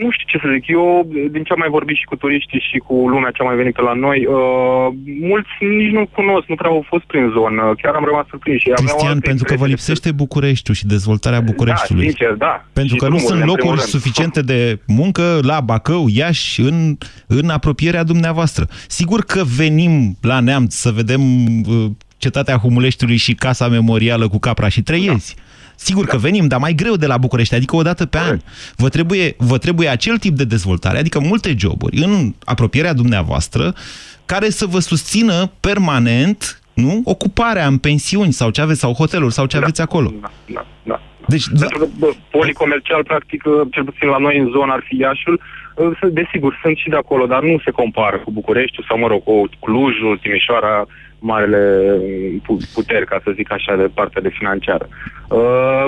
nu știu ce să zic. Eu, din ce am mai vorbit și cu turiștii și cu lumea ce a mai venit pe la noi, uh, mulți nici nu cunosc, nu prea au fost prin zonă. Chiar am rămas surprins. Și aveau Cristian, alte pentru că vă impresii. lipsește Bucureștiul și dezvoltarea Bucureștiului. Da, sincer, da. Pentru Și că nu drumurile, sunt în locuri primul rând. suficiente de muncă la Bacău, Iași, în, în apropierea dumneavoastră. Sigur că venim la Neamț să vedem uh, cetatea Humuleștiului și casa memorială cu Capra și Treiezi. Sigur că venim, dar mai greu de la București, adică o dată pe an. Vă trebuie, vă trebuie acel tip de dezvoltare, adică multe joburi în apropierea dumneavoastră, care să vă susțină permanent nu? ocuparea în pensiuni sau ce aveți, sau hoteluri sau ce aveți acolo. Da, da, da. Deci, Pentru că bă, policomercial, practic, uh, cel puțin la noi în zonă ar fi Iașul, uh, sunt- desigur, sunt și de acolo, dar nu se compară cu Bucureștiul sau, mă rog, cu Clujul, Timișoara, marele uh, pu- puteri, ca să zic așa, de partea de financiară. Uh,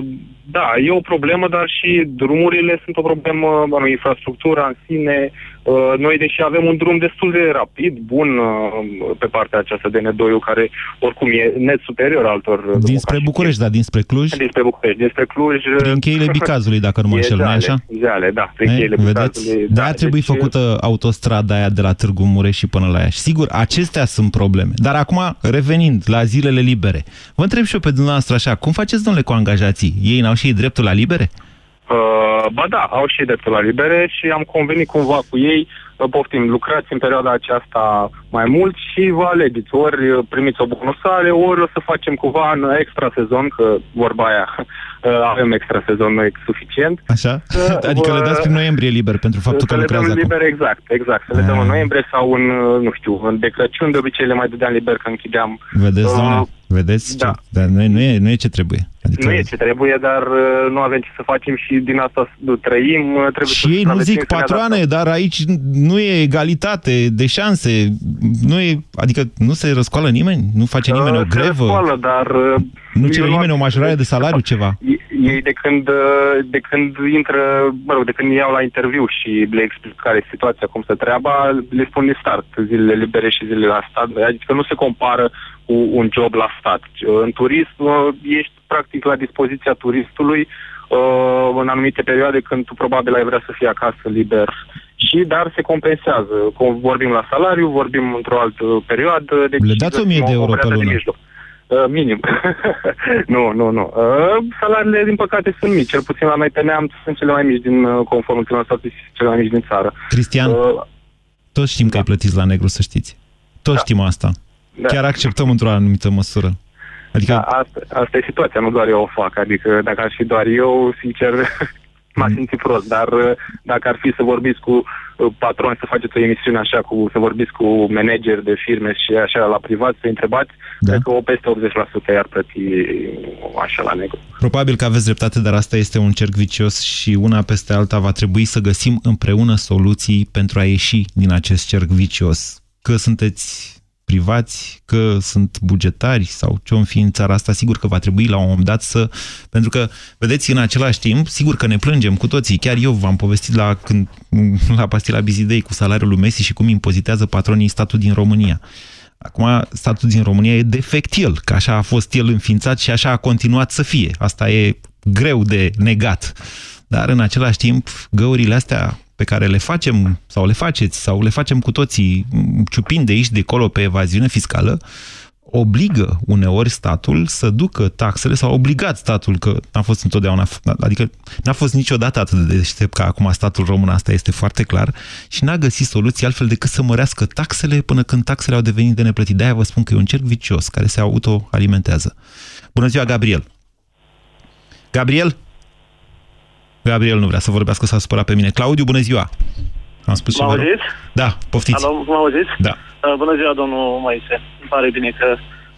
da, e o problemă, dar și drumurile sunt o problemă, bă, nu, infrastructura în sine. Uh, noi, deși avem un drum destul de rapid, bun, uh, pe partea aceasta de Nedoiu, care oricum e net superior altor uh, Dinspre București, dar dinspre Cluj, Dinspre București, dinspre Cluj... prin cheile Bicazului, dacă nu mă E înșel, nu Jale, așa? Jale, da, prin Eh, cheile Vedeți? Bicazului. De aia trebuie deci- făcută autostrada aia de la Târgu Mureș și până la Iași. Sigur, acestea sunt probleme. Dar acum, revenind la zilele libere, vă întreb și eu pe dumneavoastră așa, cum faceți, domnule, cu angajații? Ei n-au și ei dreptul la libere? Uh, ba da, au și dreptul la libere și am convenit cumva cu ei, uh, poftim, lucrați în perioada aceasta mai mult și vă alegeți. Ori uh, primiți o bonusare, ori o să facem cumva în extra sezon, că vorba aia, uh, avem extra sezon noi suficient. Așa? adică vă- le dați prin noiembrie liber pentru faptul că să le dăm lucrează acum. liber, exact, exact. Să le dăm în noiembrie sau în, uh, nu știu, în de Crăciun, de obicei le mai dădeam liber că închideam. Vedeți, Uh, domnule? Vedeți? da. Ce? Dar nu e, nu, e, nu e ce trebuie. Adică... Nu e ce trebuie, dar uh, nu avem ce să facem și din asta s- trăim. uh, Trebuie să Și ei nu supraviețuim, zic să ne patroane, dar aici nu e egalitate de șanse. Nu e, adică nu se răscoală nimeni? Nu face nimeni o Uh, se grevă? răscoală, dar... uh, Nu eu cere nimeni o majorare de salariu, ceva? Ei de când, uh, de când intră, mă rog, de când iau la interviu și le explic care e situația, cum se treaba, le spun din start zilele libere și zilele la stat, adică nu se compară cu un job la stat. În turism uh, ești practic la dispoziția turistului uh, în anumite perioade când tu probabil ai vrea să fii acasă liber și dar se compensează. Com- Vorbim la salariu, vorbim într-o altă perioadă. Deci Le dați 1000 de găsim o euro pe variantă de lună. mijloc. Uh, minim. nu, nu, nu. Uh, salariile, din păcate, sunt mici. Cel puțin la noi pe neam sunt cele mai mici din, uh, conform ultimelor statistici, cele mai mici din țară. Cristian, Uh, toți știm că ai plătit la negru, să știți. Toți știm asta. Da. Chiar acceptăm într-o anumită măsură. Adică da, asta, asta e situația, nu doar eu o fac. Adică dacă ar fi doar eu, sincer, m-aș simți prost. Dar uh, dacă ar fi să vorbiți cu uh, patroni, să faceți o emisiune așa, cu, să vorbiți cu manageri de firme și așa la privat, să întrebați, da. cred că o peste 80% i-ar plăti așa la negru. Probabil că aveți dreptate, dar asta este un cerc vicios și una peste alta va trebui să găsim împreună soluții pentru a ieși din acest cerc vicios. Că sunteți privați, că sunt bugetari sau ce om fi în țara asta, sigur că va trebui la un moment dat să... Pentru că, vedeți, în același timp, sigur că ne plângem cu toții. Chiar eu v-am povestit la, când, la pastila Bizidei cu salariul lui Messi și cum impozitează patronii statul din România. Acum, statul din România e defect el, că așa a fost el înființat și așa a continuat să fie. Asta e greu de negat. Dar, în același timp, găurile astea pe care le facem sau le faceți sau le facem cu toții ciupind de aici, de acolo pe evaziune fiscală, obligă uneori statul să ducă taxele sau obligat statul, că n-a fost întotdeauna, adică n-a fost niciodată atât de deștept ca acum statul român, asta este foarte clar, și n-a găsit soluții altfel decât să mărească taxele până când taxele au devenit de neplătit. De-aia vă spun că e un cerc vicios care se autoalimentează. Bună ziua, Gabriel! Gabriel? Gabriel nu vrea să vorbească, s-a supărat pe mine. Claudiu, bună ziua! Am spus Mă ceva rău? auziți? Da, poftiți. Alo, mă auziți? Da. Uh, bună ziua, domnul Moise. Îmi pare bine că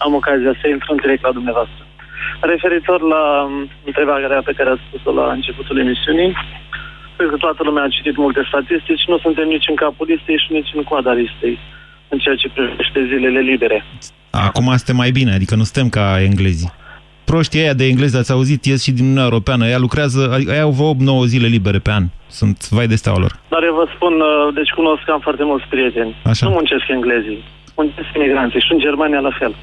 am ocazia să intru în direct la dumneavoastră. Referitor la um, întrebarea pe care ați spus-o la începutul emisiunii, cred că toată lumea a citit multe statistici, nu suntem nici în capul listei și nici în coada listei în ceea ce privește zilele libere. Acum suntem mai bine, adică nu suntem ca englezii. Proștii aia de englezi, ați auzit, ies și din Uniunea Europeană, ea lucrează, aia au vreo 8-9 zile libere pe an. Sunt vai de steaua lor. Dar eu vă spun, uh, deci cunosc am foarte mulți prieteni. Așa. Nu muncesc englezii, muncesc imigranții și în Germania la fel.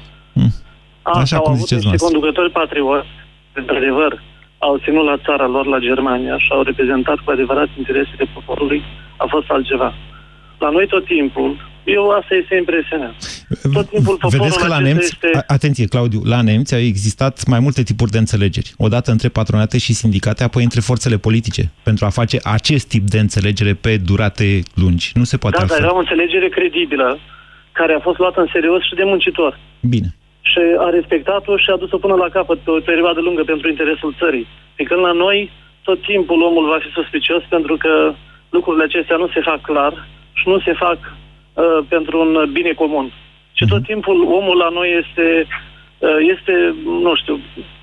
Asta Așa au cum avut ziceți niște noastră. conducători patrioți, într-adevăr, au ținut la țara lor, la Germania, și au reprezentat cu adevărat interesele poporului, a fost altceva. La noi tot timpul, eu asta este impresia mea. Tot timpul poporul Vedeți că la acesta nemți, este... a- atenție Claudiu, la nemți au existat mai multe tipuri de înțelegeri. Odată între patronate și sindicate, apoi între forțele politice, pentru a face acest tip de înțelegere pe durate lungi. Nu se poate Da, dar altfel. era o înțelegere credibilă, care a fost luată în serios și de muncitor. Bine. și a respectat-o și a dus-o până la capăt pe o perioadă lungă pentru interesul țării. Pe când la noi, tot timpul omul va fi suspicios pentru că lucrurile acestea nu se fac clar și nu se fac uh, pentru un bine comun. Și tot timpul omul la noi este, uh, este nu știu,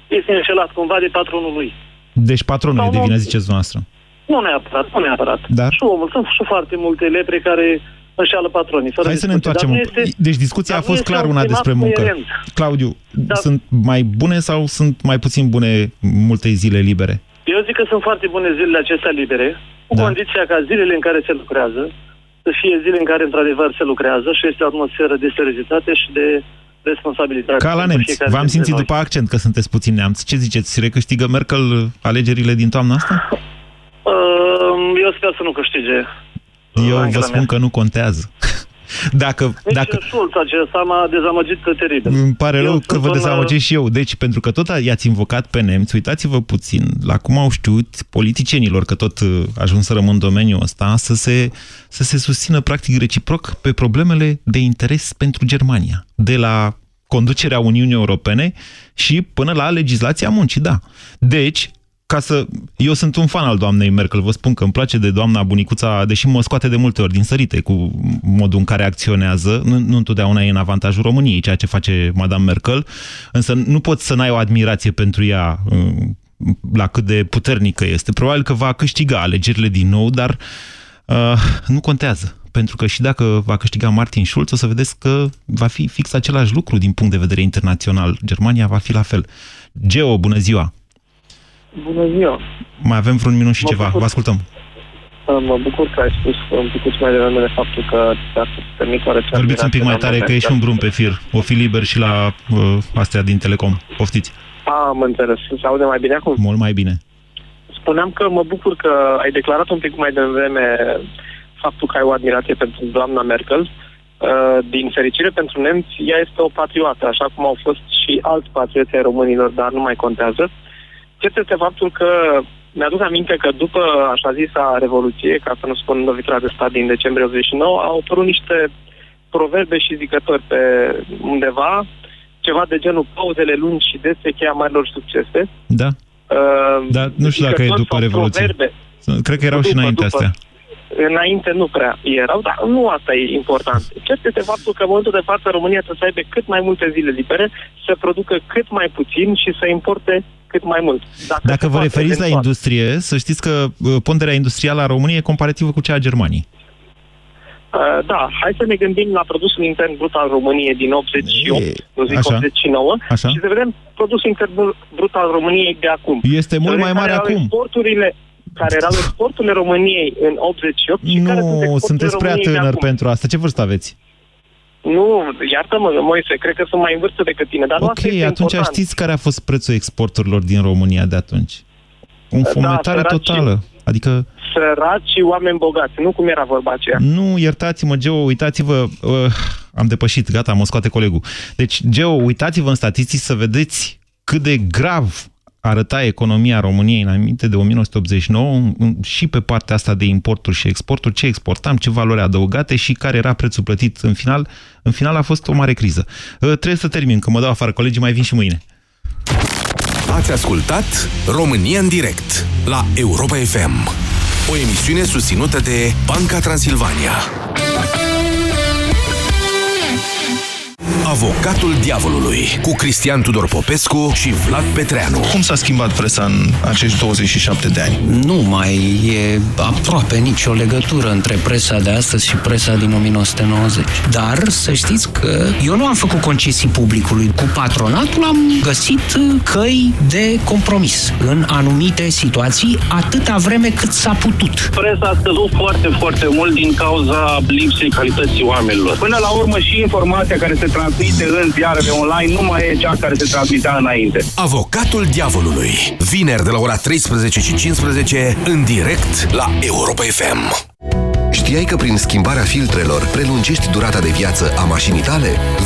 este înșelat cumva de patronul lui. Deci patronul e de vină, ziceți dumneavoastră. Nu neapărat, nu neapărat. Dar? Și omul, sunt și foarte multe lepre care înșeală patronii. fără Hai să ne discuție. întoarcem. Dar nu în- este- Deci discuția dar a nu fost este clar un una climat despre muncă. coerent. Claudiu, Da. sunt mai bune sau sunt mai puțin bune multe zile libere? Eu zic că sunt foarte bune zilele acestea libere, cu Da. condiția ca zilele în care se lucrează să fie zile în care într-adevăr se lucrează și este o atmosferă de seriozitate și de responsabilitate. Ca la pentru nemți. fiecare V-am dintre simțit noi. după accent că sunteți puțin neamț. Ce ziceți? Recâștigă Merkel alegerile din toamna asta? Uh, Eu sper să nu câștige. Eu vă Angela spun că nu contează. Dacă, Nici dacă, Schulz acesta m-a dezamăgit teribil. Îmi pare Eu rău sunt că vă un, dezamăgesc și eu. Deci, pentru că tot i-ați invocat pe nemți, uitați-vă puțin la cum au știut politicienilor, că tot uh, ajunserăm în domeniul ăsta, să se, să se susțină practic reciproc pe problemele de interes pentru Germania. De la conducerea Uniunii Europene și până la legislația muncii, da. Deci, ca să... Eu sunt un fan al doamnei Merkel, vă spun că îmi place de doamna bunicuța, deși mă scoate de multe ori din sărite cu modul în care acționează. Nu, nu întotdeauna e în avantajul României, ceea ce face Madame Merkel, însă nu poți să n-ai o admirație pentru ea uh, la cât de puternică este. Probabil că va câștiga alegerile din nou, dar uh, nu contează. Pentru că și dacă va câștiga Martin Schulz, o să vedeți că va fi fix același lucru din punct de vedere internațional. Germania va fi la fel. Geo, bună ziua! Bună ziua! Mai avem vreun minut și Mă ceva. bucur. Vă ascultăm. Mă bucur că ai spus un pic mai devreme de faptul că ți-a permit oarece Vorbiți un pic mai tare, că e și un brum pe fir. O fi liber și la uh, astea din Telecom. Poftiți. Am înțeles. Se aude mai bine acum? Mult mai bine. Spuneam că mă bucur că ai declarat un pic mai devreme faptul că ai o admirație pentru doamna Merkel. Uh, Din fericire pentru nemți, ea este o patriotă, așa cum au fost și alți patrioți ai românilor, dar nu mai contează. Cert este faptul că mi-aduc aminte că după așa zisa revoluție, ca să nu spun lovitura de stat din decembrie 89, au apărut niște proverbe și zicători pe undeva, ceva de genul pauzele lungi și dese cheia marilor succese. Da? Uh, Dar nu știu dacă e zicători după sau Revoluție. Proverbe. Cred că erau și După, înainte după. astea. Înainte nu prea erau, dar nu asta e important. Cert este faptul că în momentul de față România trebuie să aibă cât mai multe zile libere, să producă cât mai puțin și să importe cât mai mult. Dacă, Dacă se vă poate, referiți la eventual. industrie, să știți că uh, ponderea industrială a României e comparativă cu cea a Germaniei. Uh, da, hai să ne gândim la produsul intern brut al României din 88, nu zic așa. 89, Așa. și să vedem produsul intern brut al României de acum. Este Să mult vedem mai care mare erau acum. Exporturile, care erau exporturile României în 88 și care sunt Nu, exporturile sunteți prea României de tânăr acum. pentru asta. Ce vârstă aveți? Nu, iartă-mă, Moise, cred că sunt mai în vârstă decât tine, dar nu Ok, asta este atunci important. știți care a fost prețul exporturilor din România de atunci? Un Da, fometare săraci. totală. Adică Săraci și oameni bogați, nu cum era vorba aceea. Nu, iertați-mă, Geo, uitați-vă, uh, am depășit, gata, mă scoate colegul. Deci, Geo, uitați-vă în statistici să vedeți cât de grav arăta economia României înainte de 1989 în- și pe partea asta de importuri și exporturi, ce exportam, ce valori adăugate și care era prețul plătit în final. În final a fost o mare criză. Uh, Trebuie să termin, că mă dau afară, colegii mai vin și mâine. Ați ascultat România în direct la Europa FM. O emisiune susținută de Banca Transilvania. Avocatul diavolului cu Cristian Tudor Popescu și Vlad Petreanu. Cum s-a schimbat presa în acești 27 de ani? Nu mai e aproape nicio legătură între presa de astăzi și presa din 1990. Dar să știți că eu nu am făcut concesii publicului. Cu patronatul am găsit căi de compromis în anumite situații, atâta vreme cât s-a putut. Presa a scăzut foarte, foarte mult din cauza lipsei calității oamenilor. Până la urmă și informația care se transmite în ziarele online nu mai e cea care se transmitea înainte. Avocatul diavolului. Vineri de la ora 13 și 15 în direct la Europa FM. Știai că prin schimbarea filtrelor prelungești durata de viață a mașinii tale?